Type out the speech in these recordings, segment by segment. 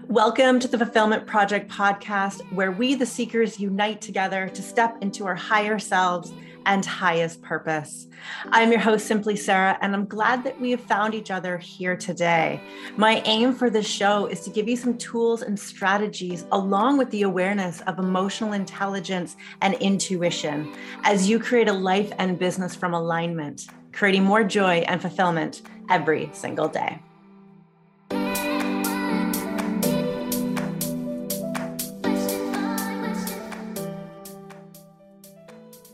Welcome to the Fulfillment Project podcast, where we, the seekers, unite together to step into our higher selves and highest purpose. I'm your host, Simpli Sara, and I'm glad that we have found each other here today. My aim for this show is to give you some tools and strategies, along with the awareness of emotional intelligence and intuition, as you create a life and business from alignment, creating more joy and fulfillment every single day.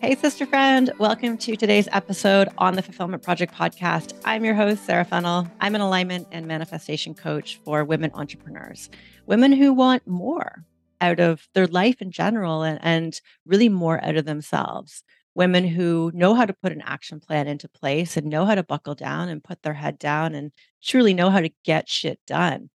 Hey, sister friend. Welcome to today's episode on the Fulfillment Project podcast. I'm your host, Sara Fennell. I'm an alignment and manifestation coach for women entrepreneurs, women who want more out of their life in general and, and really more out of themselves. Women who know how to put an action plan into place and know how to buckle down and put their head down and truly know how to get shit done,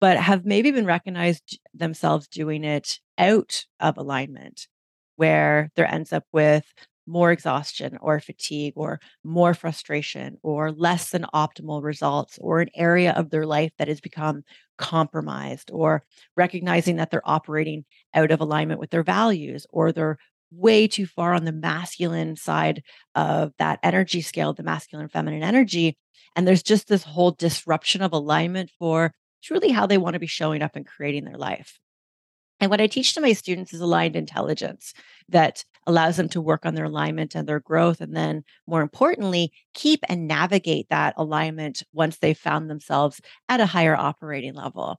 but have maybe been recognized themselves doing it out of alignment where there ends up with more exhaustion or fatigue or more frustration or less than optimal results or an area of their life that has become compromised or recognizing that they're operating out of alignment with their values or they're way too far on the masculine side of that energy scale the masculine feminine energy and there's just this whole disruption of alignment for truly how they want to be showing up and creating their life and what I teach to my students is aligned intelligence that allows them to work on their alignment and their growth. And then, more importantly, keep and navigate that alignment once they've found themselves at a higher operating level.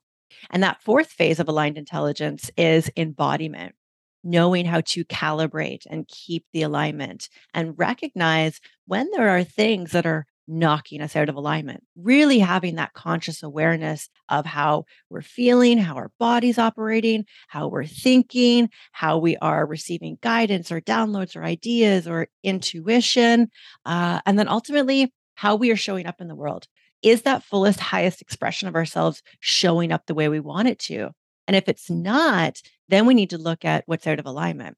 And that fourth phase of aligned intelligence is embodiment, knowing how to calibrate and keep the alignment and recognize when there are things that are knocking us out of alignment. Really having that conscious awareness of how we're feeling, how our body's operating, how we're thinking, how we are receiving guidance or downloads or ideas or intuition. Uh, and then ultimately, how we are showing up in the world. Is that fullest, highest expression of ourselves showing up the way we want it to? And if it's not, then we need to look at what's out of alignment.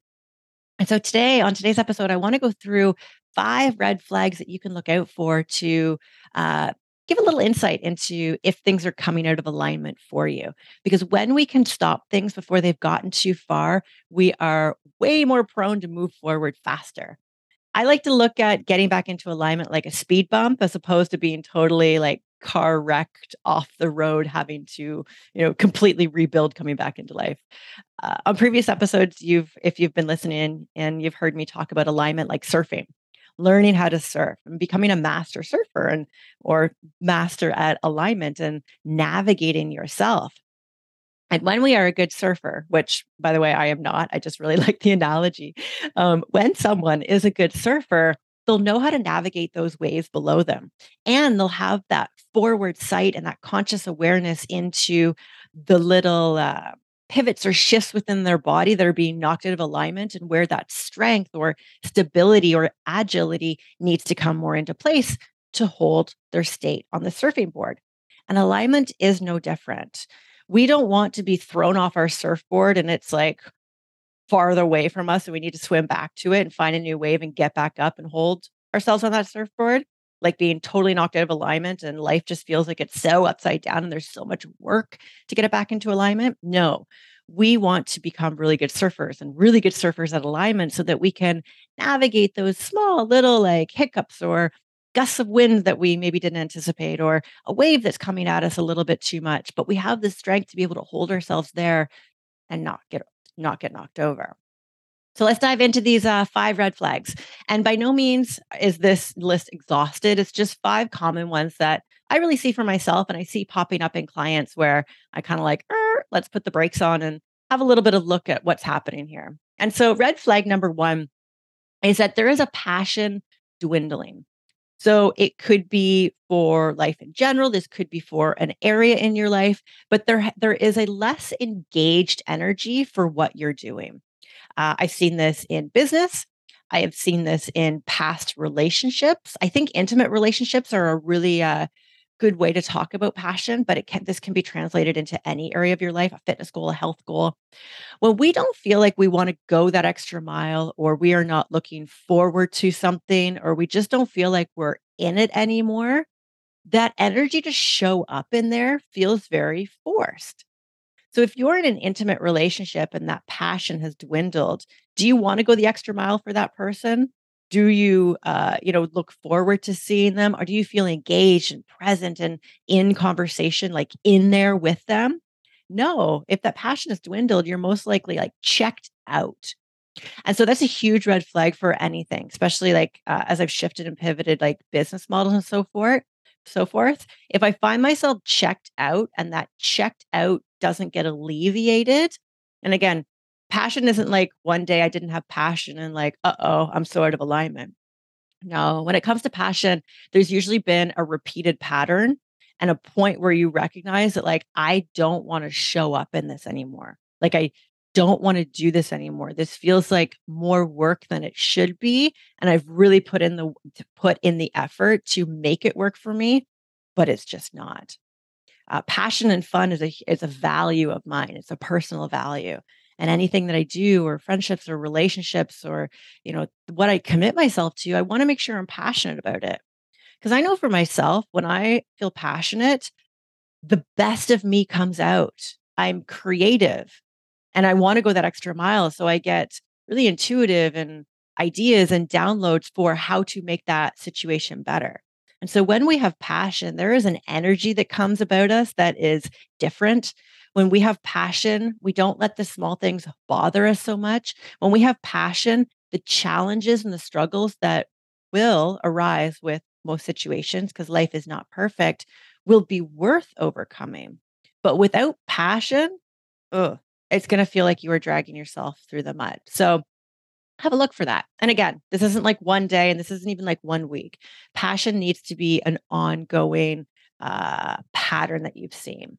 And so today, on today's episode, I want to go through five red flags that you can look out for to uh, give a little insight into if things are coming out of alignment for you. Because when we can stop things before they've gotten too far, we are way more prone to move forward faster. I like to look at getting back into alignment like a speed bump as opposed to being totally like car wrecked off the road having to you know completely rebuild coming back into life uh, on previous episodes you've if you've been listening and you've heard me talk about alignment like surfing learning how to surf and becoming a master surfer and or master at alignment and navigating yourself. And when we are a good surfer, which by the way, I am not, I just really like the analogy. Um, when someone is a good surfer, they'll know how to navigate those waves below them. And they'll have that forward sight and that conscious awareness into the little uh, pivots or shifts within their body that are being knocked out of alignment and where that strength or stability or agility needs to come more into place to hold their state on the surfing board. And alignment is no different. We don't want to be thrown off our surfboard and it's like farther away from us and we need to swim back to it and find a new wave and get back up and hold ourselves on that surfboard like being totally knocked out of alignment and life just feels like it's so upside down and there's so much work to get it back into alignment. No, we want to become really good surfers and really good surfers at alignment so that we can navigate those small little like hiccups or gusts of wind that we maybe didn't anticipate or a wave that's coming at us a little bit too much but we have the strength to be able to hold ourselves there and not get not get knocked over so let's dive into these uh, five red flags. And by no means is this list exhausted. It's just five common ones that I really see for myself and I see popping up in clients where I kind of like, er, let's put the brakes on and have a little bit of look at what's happening here. And so, red flag number one is that there is a passion dwindling. So it could be for life in general. This could be for an area in your life, but there there is a less engaged energy for what you're doing. Uh, I've seen this in business. I have seen this in past relationships. I think intimate relationships are a really uh, good way to talk about passion, but it can this can be translated into any area of your life, a fitness goal, a health goal. When we don't feel like we want to go that extra mile or we are not looking forward to something or we just don't feel like we're in it anymore, that energy to show up in there feels very forced. So if you're in an intimate relationship and that passion has dwindled, do you want to go the extra mile for that person? Do you, uh, you know, look forward to seeing them, or do you feel engaged and present and in conversation, like in there with them? No, if that passion has dwindled, you're most likely like checked out. And so that's a huge red flag for anything, especially like uh, as I've shifted and pivoted like business models and so forth. So forth. If I find myself checked out and that checked out doesn't get alleviated, and again, passion isn't like one day I didn't have passion and like, uh oh, I'm so out of alignment. No, when it comes to passion, there's usually been a repeated pattern and a point where you recognize that, like, I don't want to show up in this anymore. Like, I don't want to do this anymore. This feels like more work than it should be. And I've really put in the put in the effort to make it work for me, but it's just not. Uh, passion and fun is a is a value of mine. It's a personal value and anything that I do or friendships or relationships or you know what I commit myself to, I want to make sure I'm passionate about it. Because I know for myself, when I feel passionate, the best of me comes out. I'm creative and I want to go that extra mile. So I get really intuitive and ideas and downloads for how to make that situation better. And so when we have passion, there is an energy that comes about us that is different. When we have passion, we don't let the small things bother us so much. When we have passion, the challenges and the struggles that will arise with most situations, because life is not perfect, will be worth overcoming. But without passion, ugh, it's going to feel like you are dragging yourself through the mud. So have a look for that. And again, this isn't like one day and this isn't even like one week. Passion needs to be an ongoing uh, pattern that you've seen.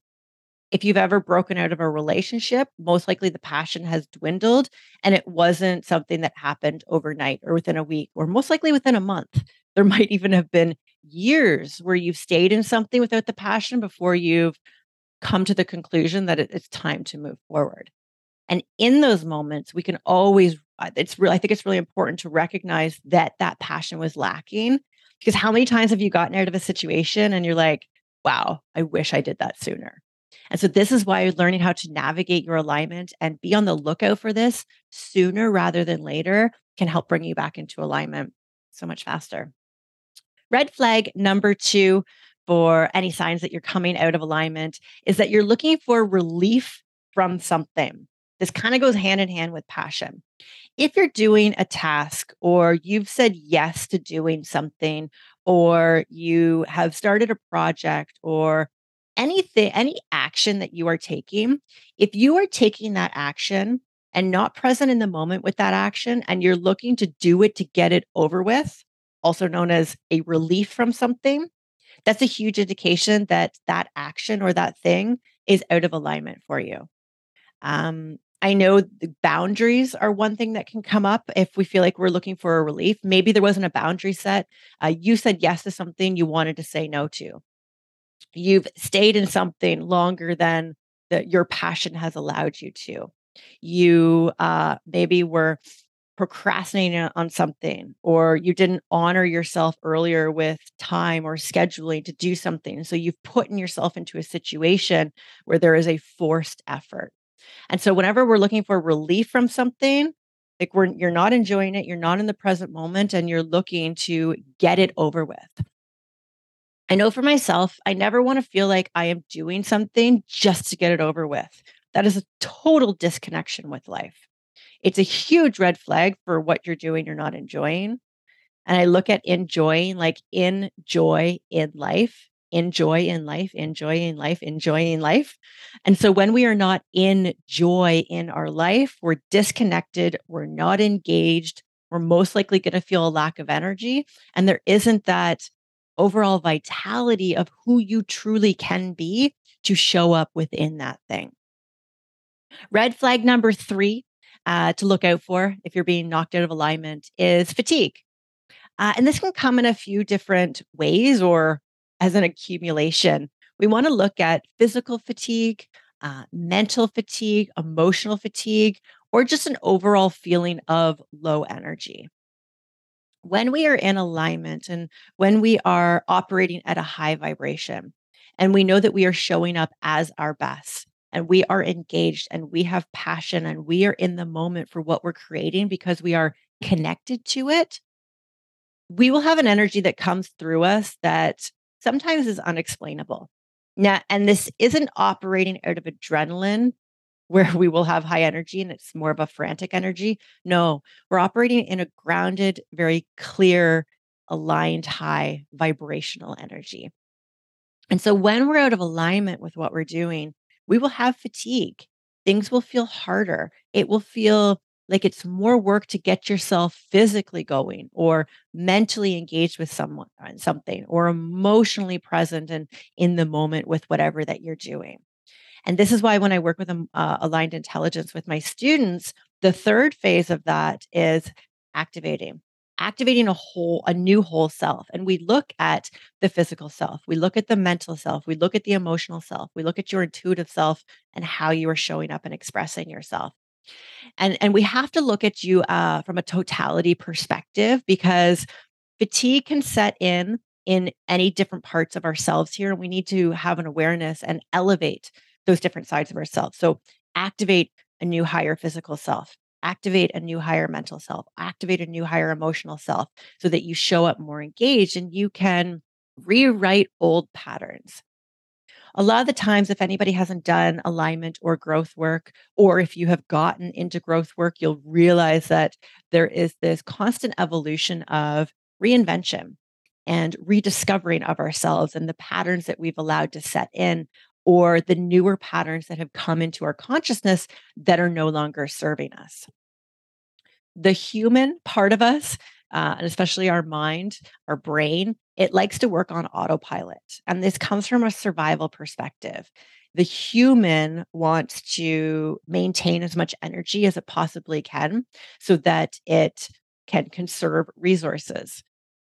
If you've ever broken out of a relationship, most likely the passion has dwindled and it wasn't something that happened overnight or within a week or most likely within a month. There might even have been years where you've stayed in something without the passion before you've come to the conclusion that it's time to move forward. And in those moments, we can always, uh, it's really, I think it's really important to recognize that that passion was lacking. Because how many times have you gotten out of a situation and you're like, wow, I wish I did that sooner? And so, this is why learning how to navigate your alignment and be on the lookout for this sooner rather than later can help bring you back into alignment so much faster. Red flag number two for any signs that you're coming out of alignment is that you're looking for relief from something. This kind of goes hand in hand with passion. If you're doing a task or you've said yes to doing something, or you have started a project or anything, any action that you are taking, if you are taking that action and not present in the moment with that action and you're looking to do it to get it over with, also known as a relief from something, that's a huge indication that that action or that thing is out of alignment for you. Um, I know the boundaries are one thing that can come up if we feel like we're looking for a relief. Maybe there wasn't a boundary set. Uh, you said yes to something you wanted to say no to. You've stayed in something longer than that your passion has allowed you to. You uh, maybe were procrastinating on something or you didn't honor yourself earlier with time or scheduling to do something. So you've put yourself into a situation where there is a forced effort. And so whenever we're looking for relief from something, like we're you're not enjoying it, you're not in the present moment and you're looking to get it over with. I know for myself, I never want to feel like I am doing something just to get it over with. That is a total disconnection with life. It's a huge red flag for what you're doing, you're not enjoying. And I look at enjoying like enjoy in life, enjoy in life, enjoying life, enjoying life. And so when we are not in joy in our life, we're disconnected, we're not engaged, we're most likely going to feel a lack of energy. And there isn't that overall vitality of who you truly can be to show up within that thing. Red flag number three uh, to look out for if you're being knocked out of alignment is fatigue. Uh, and this can come in a few different ways or as an accumulation. We want to look at physical fatigue, uh, mental fatigue, emotional fatigue, or just an overall feeling of low energy. When we are in alignment and when we are operating at a high vibration, and we know that we are showing up as our best, and we are engaged and we have passion and we are in the moment for what we're creating because we are connected to it, we will have an energy that comes through us that sometimes is unexplainable. Now, and this isn't operating out of adrenaline where we will have high energy and it's more of a frantic energy. No, we're operating in a grounded, very clear, aligned, high vibrational energy. And so when we're out of alignment with what we're doing, we will have fatigue. Things will feel harder. It will feel like it's more work to get yourself physically going or mentally engaged with someone on something or emotionally present and in the moment with whatever that you're doing. And this is why when I work with um, uh, aligned intelligence with my students, the third phase of that is activating activating a whole a new whole self. And we look at the physical self. We look at the mental self. We look at the emotional self. We look at your intuitive self and how you are showing up and expressing yourself. And and we have to look at you uh, from a totality perspective because fatigue can set in in any different parts of ourselves here. And we need to have an awareness and elevate those different sides of ourselves so activate a new higher physical self activate a new higher mental self activate a new higher emotional self so that you show up more engaged and you can rewrite old patterns. A lot of the times, if anybody hasn't done alignment or growth work, or if you have gotten into growth work, you'll realize that there is this constant evolution of reinvention and rediscovering of ourselves and the patterns that we've allowed to set in, or the newer patterns that have come into our consciousness that are no longer serving us. The human part of us uh, and especially our mind, our brain, it likes to work on autopilot. And this comes from a survival perspective. The human wants to maintain as much energy as it possibly can so that it can conserve resources.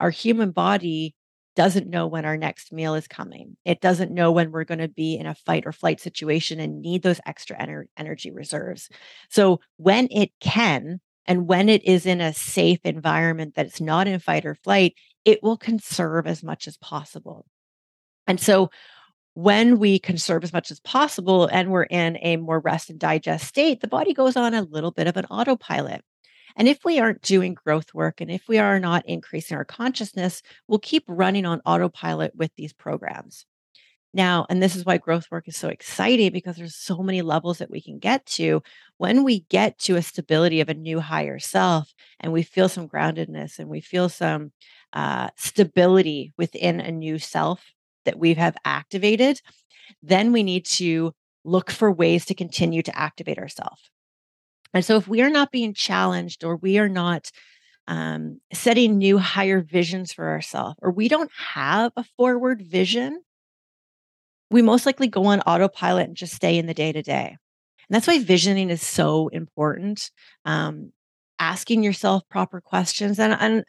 Our human body doesn't know when our next meal is coming. It doesn't know when we're going to be in a fight or flight situation and need those extra ener- energy reserves. So when it can, and when it is in a safe environment that it's not in fight or flight, it will conserve as much as possible. And so when we conserve as much as possible and we're in a more rest and digest state, the body goes on a little bit of an autopilot. And if we aren't doing growth work and if we are not increasing our consciousness, we'll keep running on autopilot with these programs. Now, and this is why growth work is so exciting because there's so many levels that we can get to. When we get to a stability of a new higher self and we feel some groundedness and we feel some uh, stability within a new self that we have activated, then we need to look for ways to continue to activate ourselves. And so, if we are not being challenged or we are not um, setting new higher visions for ourselves, or we don't have a forward vision, we most likely go on autopilot and just stay in the day to day. And that's why visioning is so important. Um, asking yourself proper questions. And, and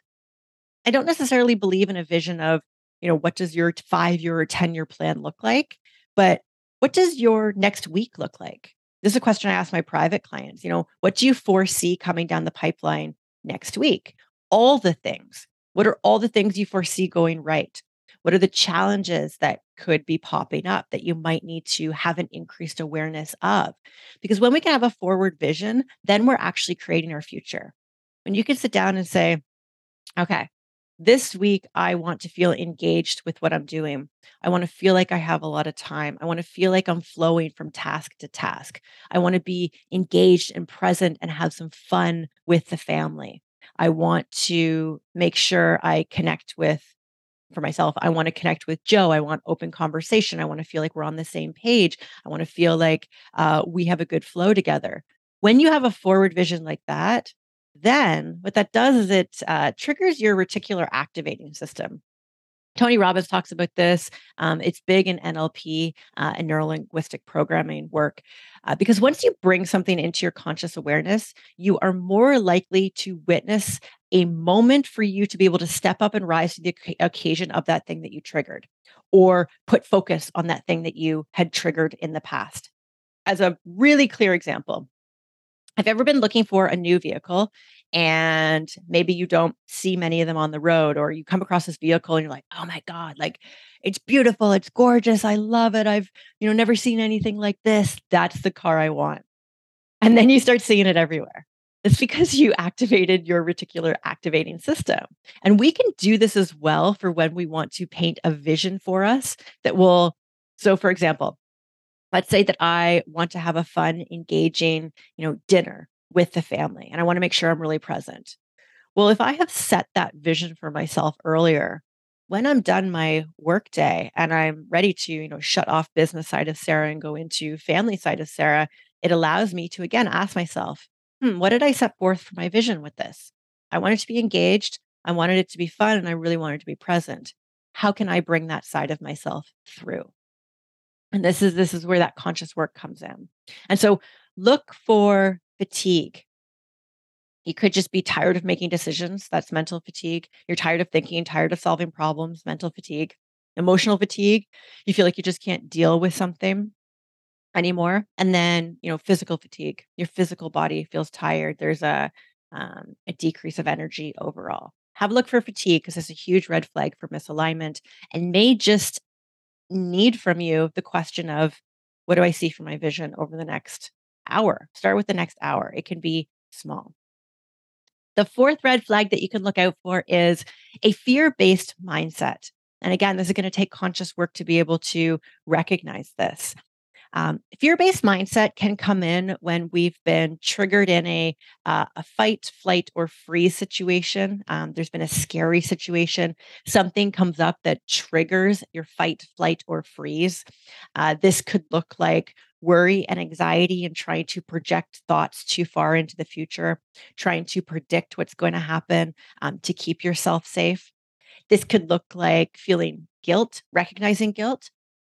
I don't necessarily believe in a vision of, you know, what does your five year or 10 year plan look like? But what does your next week look like? This is a question I ask my private clients. You know, what do you foresee coming down the pipeline next week? All the things. What are all the things you foresee going right? What are the challenges that could be popping up that you might need to have an increased awareness of? Because when we can have a forward vision, then we're actually creating our future. When you can sit down and say, okay, this week I want to feel engaged with what I'm doing. I want to feel like I have a lot of time. I want to feel like I'm flowing from task to task. I want to be engaged and present and have some fun with the family. I want to make sure I connect with for myself, I want to connect with Joe. I want open conversation. I want to feel like we're on the same page. I want to feel like uh, we have a good flow together. When you have a forward vision like that, then what that does is it uh, triggers your reticular activating system. Tony Robbins talks about this. Um, it's big in NLP uh, and neuro linguistic programming work uh, because once you bring something into your conscious awareness, you are more likely to witness a moment for you to be able to step up and rise to the occasion of that thing that you triggered or put focus on that thing that you had triggered in the past. As a really clear example, have ever been looking for a new vehicle and maybe you don't see many of them on the road or you come across this vehicle and you're like, oh my God, like it's beautiful, it's gorgeous, I love it. I've, you know, never seen anything like this. That's the car I want. And then you start seeing it everywhere. It's because you activated your reticular activating system. And we can do this as well for when we want to paint a vision for us that will. So, for example, let's say that I want to have a fun, engaging, you know, dinner with the family and I want to make sure I'm really present. Well, if I have set that vision for myself earlier, when I'm done my workday and I'm ready to, you know, shut off business side of Sara and go into family side of Sara, it allows me to again ask myself, hmm, what did I set forth for my vision with this? I wanted to be engaged. I wanted it to be fun and I really wanted to be present. How can I bring that side of myself through? And this is this is where that conscious work comes in. And so look for fatigue. You could just be tired of making decisions. That's mental fatigue. You're tired of thinking, tired of solving problems, mental fatigue. Emotional fatigue, you feel like you just can't deal with something anymore. And then, you know, physical fatigue. Your physical body feels tired. There's a um, a decrease of energy overall. Have a look for fatigue because it's a huge red flag for misalignment and may just need from you the question of what do I see for my vision over the next hour? Start with the next hour. It can be small. The fourth red flag that you can look out for is a fear based mindset. And again, this is going to take conscious work to be able to recognize this. Um, fear-based mindset can come in when we've been triggered in a uh, a fight, flight, or freeze situation. Um, there's been a scary situation. Something comes up that triggers your fight, flight, or freeze. Uh, this could look like worry and anxiety and trying to project thoughts too far into the future, trying to predict what's going to happen um, to keep yourself safe. This could look like feeling guilt, recognizing guilt,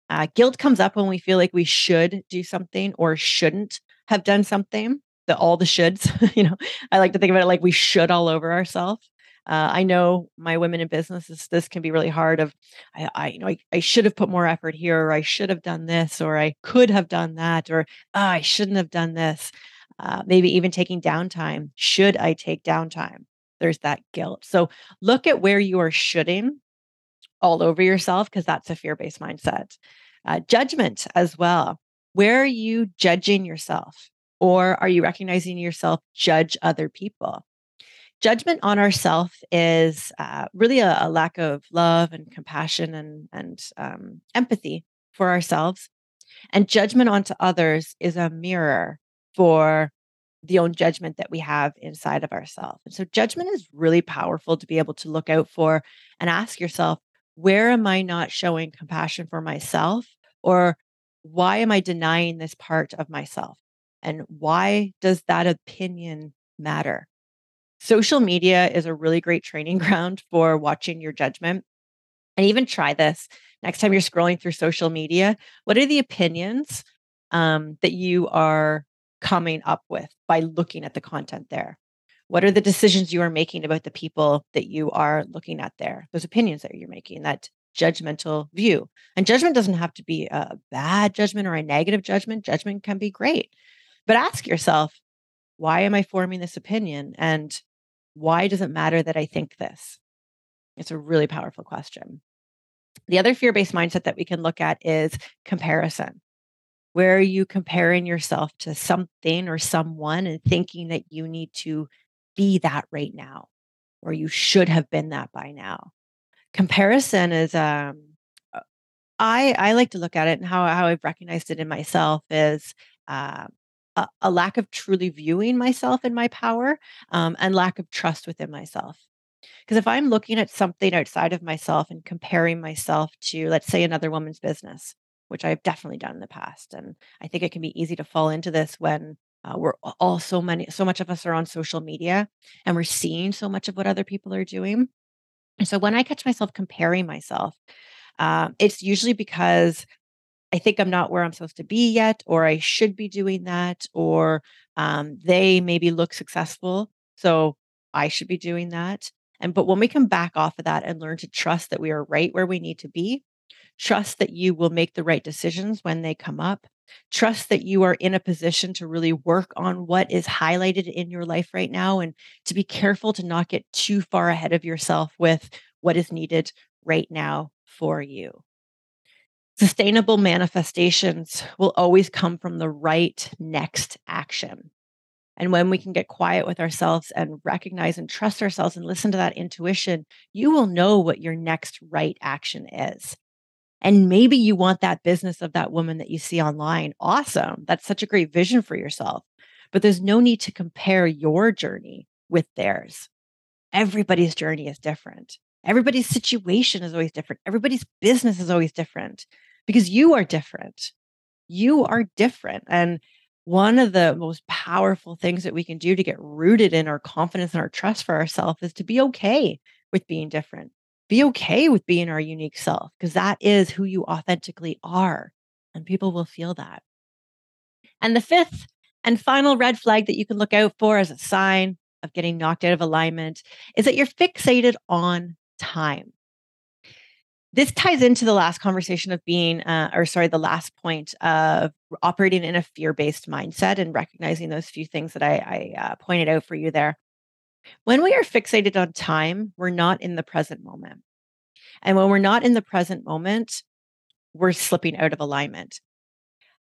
uh, guilt comes up when we feel like we should do something or shouldn't have done something. The all the shoulds, you know, I like to think about it like we should all over ourselves. Uh, I know my women in business this, this can be really hard. Of I, I you know I, I should have put more effort here, or I should have done this, or I could have done that, or oh, I shouldn't have done this. Uh, maybe even taking downtime. Should I take downtime? There's that guilt. So look at where you are shoulding all over yourself because that's a fear based mindset. Uh, judgment as well. Where are you judging yourself? Or are you recognizing yourself judge other people? Judgment on ourself is uh, really a, a, lack of love and compassion and, and um, empathy for ourselves. And judgment onto others is a mirror for the own judgment that we have inside of ourselves. And so judgment is really powerful to be able to look out for and ask yourself, where am I not showing compassion for myself? Or why am I denying this part of myself? And why does that opinion matter? Social media is a really great training ground for watching your judgment. And even try this next time you're scrolling through social media. What are the opinions um, that you are coming up with by looking at the content there? What are the decisions you are making about the people that you are looking at there? Those opinions that you're making, that judgmental view. And judgment doesn't have to be a bad judgment or a negative judgment. Judgment can be great. But ask yourself, why am I forming this opinion? And why does it matter that I think this? It's a really powerful question. The other fear based mindset that we can look at is comparison. Where are you comparing yourself to something or someone and thinking that you need to be that right now, or you should have been that by now. Comparison is um uh, I I like to look at it and how how I've recognized it in myself is uh, a, a, lack of truly viewing myself and my power um, and lack of trust within myself. Because if I'm looking at something outside of myself and comparing myself to, let's say, another woman's business, which I've definitely done in the past, and I think it can be easy to fall into this when uh, we're all so many, so much of us are on social media and we're seeing so much of what other people are doing. And so when I catch myself comparing myself, uh, it's usually because I think I'm not where I'm supposed to be yet, or I should be doing that, or um, they maybe look successful. So I should be doing that. And but when we come back off of that and learn to trust that we are right where we need to be, trust that you will make the right decisions when they come up, Trust that you are in a position to really work on what is highlighted in your life right now and to be careful to not get too far ahead of yourself with what is needed right now for you. Sustainable manifestations will always come from the right next action. And when we can get quiet with ourselves and recognize and trust ourselves and listen to that intuition, you will know what your next right action is. And maybe you want that business of that woman that you see online. Awesome. That's such a great vision for yourself. But there's no need to compare your journey with theirs. Everybody's journey is different. Everybody's situation is always different. Everybody's business is always different because you are different. You are different. And one of the most powerful things that we can do to get rooted in our confidence and our trust for ourselves is to be okay with being different. Be okay with being our unique self because that is who you authentically are. And people will feel that. And the fifth and final red flag that you can look out for as a sign of getting knocked out of alignment is that you're fixated on time. This ties into the last conversation of being, uh, or sorry, the last point of operating in a fear based mindset and recognizing those few things that I, I uh, pointed out for you there. When we are fixated on time, we're not in the present moment. And when we're not in the present moment, we're slipping out of alignment.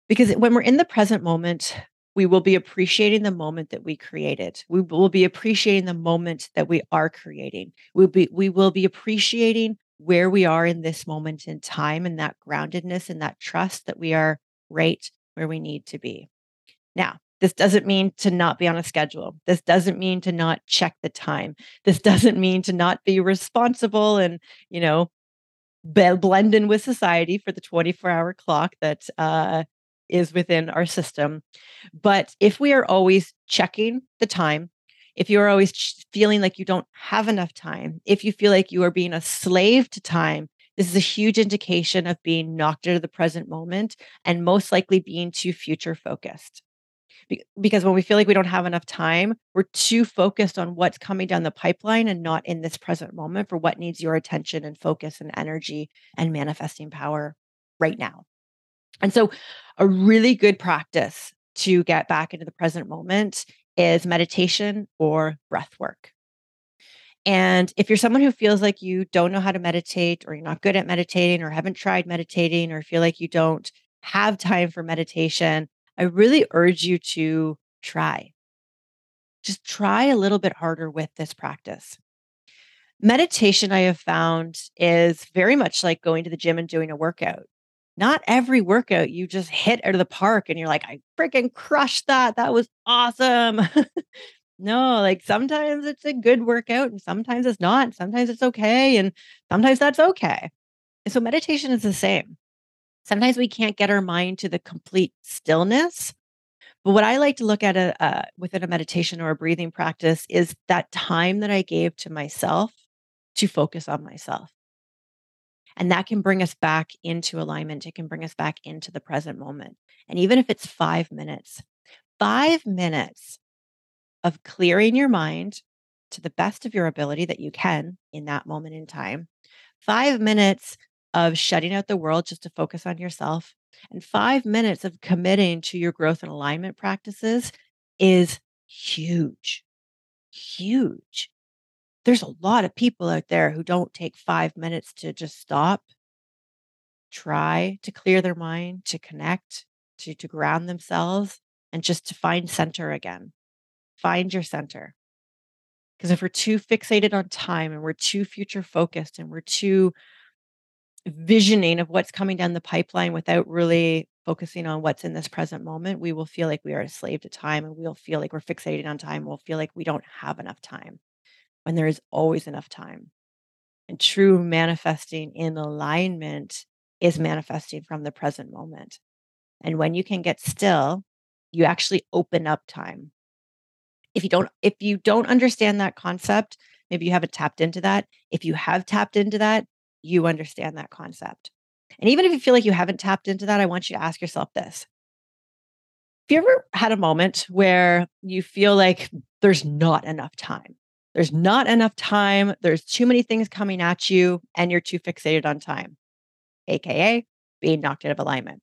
Because when we're in the present moment, we will be appreciating the moment that we created. We will be appreciating the moment that we are creating. We'll be, we will be appreciating where we are in this moment in time and that groundedness and that trust that we are right where we need to be. Now, this doesn't mean to not be on a schedule. This doesn't mean to not check the time. This doesn't mean to not be responsible and, you know, blend in with society for the 24 hour clock that uh, is within our system. But if we are always checking the time, if you're always feeling like you don't have enough time, if you feel like you are being a slave to time, this is a huge indication of being knocked out of the present moment and most likely being too future focused. Because when we feel like we don't have enough time, we're too focused on what's coming down the pipeline and not in this present moment for what needs your attention and focus and energy and manifesting power right now. And so, a really good practice to get back into the present moment is meditation or breath work. And if you're someone who feels like you don't know how to meditate, or you're not good at meditating, or haven't tried meditating, or feel like you don't have time for meditation, I really urge you to try. Just try a little bit harder with this practice. Meditation, I have found, is very much like going to the gym and doing a workout not every workout you just hit out of the park and you're like, I freaking crushed that. That was awesome. no, like sometimes it's a good workout and sometimes it's not. Sometimes it's okay. And sometimes that's okay. So meditation is the same. Sometimes we can't get our mind to the complete stillness. But what I like to look at a, uh, within a meditation or a breathing practice is that time that I gave to myself to focus on myself. And that can bring us back into alignment. It can bring us back into the present moment. And even if it's five minutes, five minutes of clearing your mind to the best of your ability that you can in that moment in time, five minutes of shutting out the world just to focus on yourself, and five minutes of committing to your growth and alignment practices is huge. Huge there's a lot of people out there who don't take five minutes to just stop, try to clear their mind, to connect, to, to ground themselves, and just to find center again. Find your center. Because if we're too fixated on time and we're too future focused and we're too visioning of what's coming down the pipeline without really focusing on what's in this present moment, we will feel like we are a slave to time and we'll feel like we're fixated on time. We'll feel like we don't have enough time when there is always enough time. And true manifesting in alignment is manifesting from the present moment. And when you can get still, you actually open up time. If you don't if you don't understand that concept, maybe you haven't tapped into that. If you have tapped into that, you understand that concept. And even if you feel like you haven't tapped into that, I want you to ask yourself this. Have you ever had a moment where you feel like there's not enough time? There's not enough time. There's too many things coming at you, and you're too fixated on time, AKA being knocked out of alignment.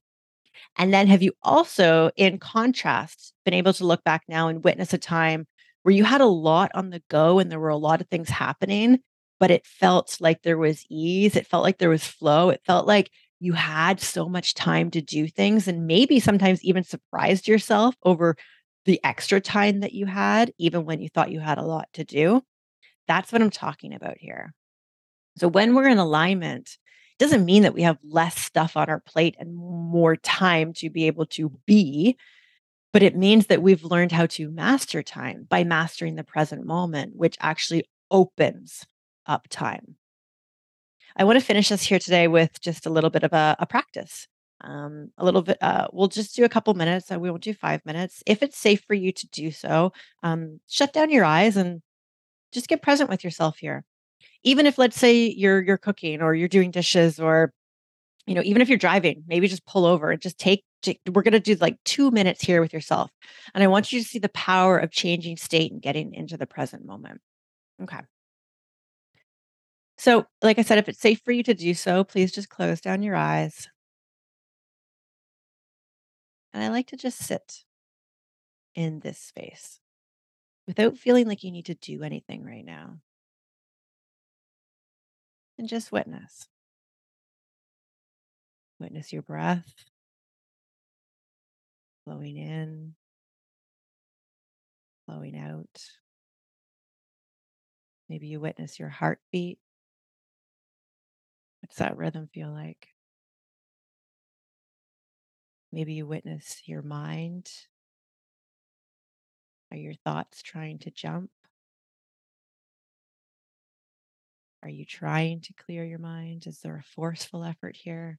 And then have you also, in contrast, been able to look back now and witness a time where you had a lot on the go and there were a lot of things happening, but it felt like there was ease. It felt like there was flow. It felt like you had so much time to do things and maybe sometimes even surprised yourself over the extra time that you had, even when you thought you had a lot to do. That's what I'm talking about here. So when we're in alignment, it doesn't mean that we have less stuff on our plate and more time to be able to be, but it means that we've learned how to master time by mastering the present moment, which actually opens up time. I want to finish us here today with just a little bit of a, a practice. Um, a little bit, uh, we'll just do a couple minutes. So we won't do five minutes. If it's safe for you to do so, um, shut down your eyes and just get present with yourself here. Even if, let's say, you're you're cooking or you're doing dishes, or you know, even if you're driving, maybe just pull over and just take we're going to do like two minutes here with yourself, and I want you to see the power of changing state and getting into the present moment. Okay. So, like I said, if it's safe for you to do so, please just close down your eyes. And I like to just sit in this space without feeling like you need to do anything right now and just witness. Witness your breath flowing in, flowing out. Maybe you witness your heartbeat. What's that rhythm feel like? Maybe you witness your mind. Are your thoughts trying to jump? Are you trying to clear your mind? Is there a forceful effort here?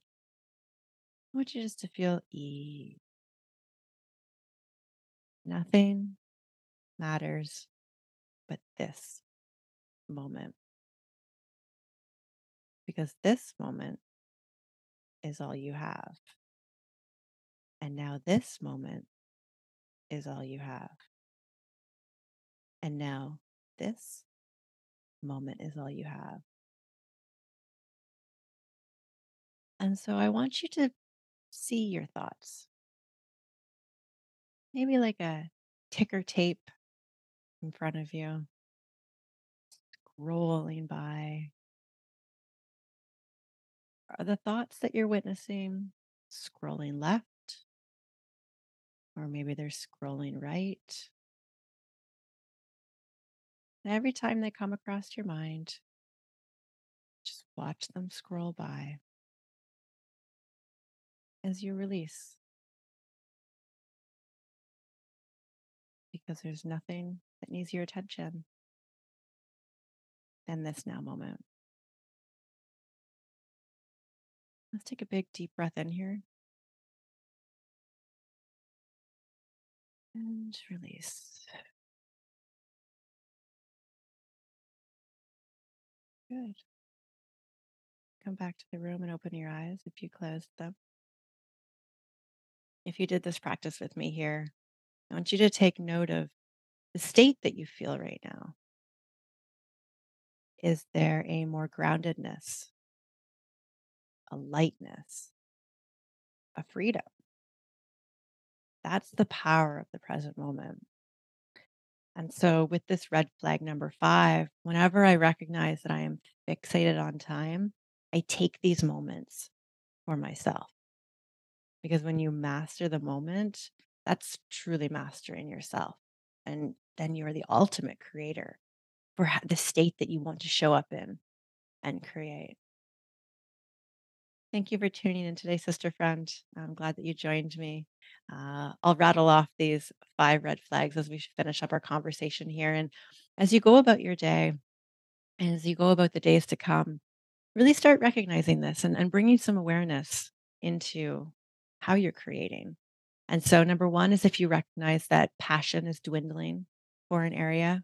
I want you just to feel ease. Nothing matters but this moment. Because this moment is all you have. And now this moment is all you have. And now this moment is all you have. And so I want you to see your thoughts. Maybe like a ticker tape in front of you, rolling by. Are the thoughts that you're witnessing scrolling left? Or maybe they're scrolling right. And every time they come across your mind, just watch them scroll by as you release. Because there's nothing that needs your attention than this now moment. Let's take a big deep breath in here. And release. Good. Come back to the room and open your eyes if you closed them. If you did this practice with me here, I want you to take note of the state that you feel right now. Is there a more groundedness, a lightness, a freedom? That's the power of the present moment. And so, with this red flag number five, whenever I recognize that I am fixated on time, I take these moments for myself. Because when you master the moment, that's truly mastering yourself. And then you're the ultimate creator for the state that you want to show up in and create. Thank you for tuning in today, sister friend. I'm glad that you joined me. Uh, I'll rattle off these five red flags as we finish up our conversation here. And as you go about your day, and as you go about the days to come, really start recognizing this and, and bringing some awareness into how you're creating. And so, number one is if you recognize that passion is dwindling for an area,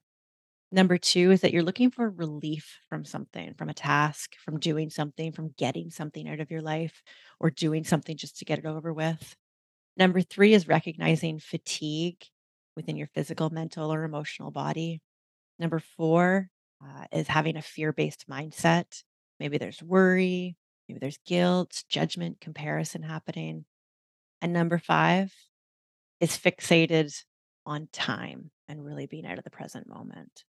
Number two is that you're looking for relief from something, from a task, from doing something, from getting something out of your life, or doing something just to get it over with. Number three is recognizing fatigue within your physical, mental, or emotional body. Number four uh, is having a fear based mindset. Maybe there's worry, maybe there's guilt, judgment, comparison happening. And number five is fixated on time and really being out of the present moment.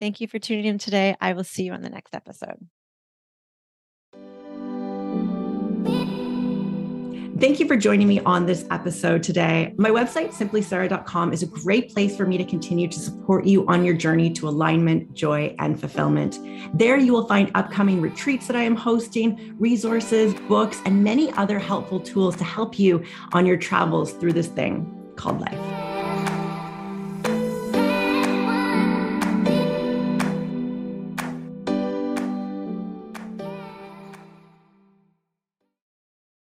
Thank you for tuning in today. I will see you on the next episode. Thank you for joining me on this episode today. My website, simplisara.com, is a great place for me to continue to support you on your journey to alignment, joy, and fulfillment. There, you will find upcoming retreats that I am hosting, resources, books, and many other helpful tools to help you on your travels through this thing called life.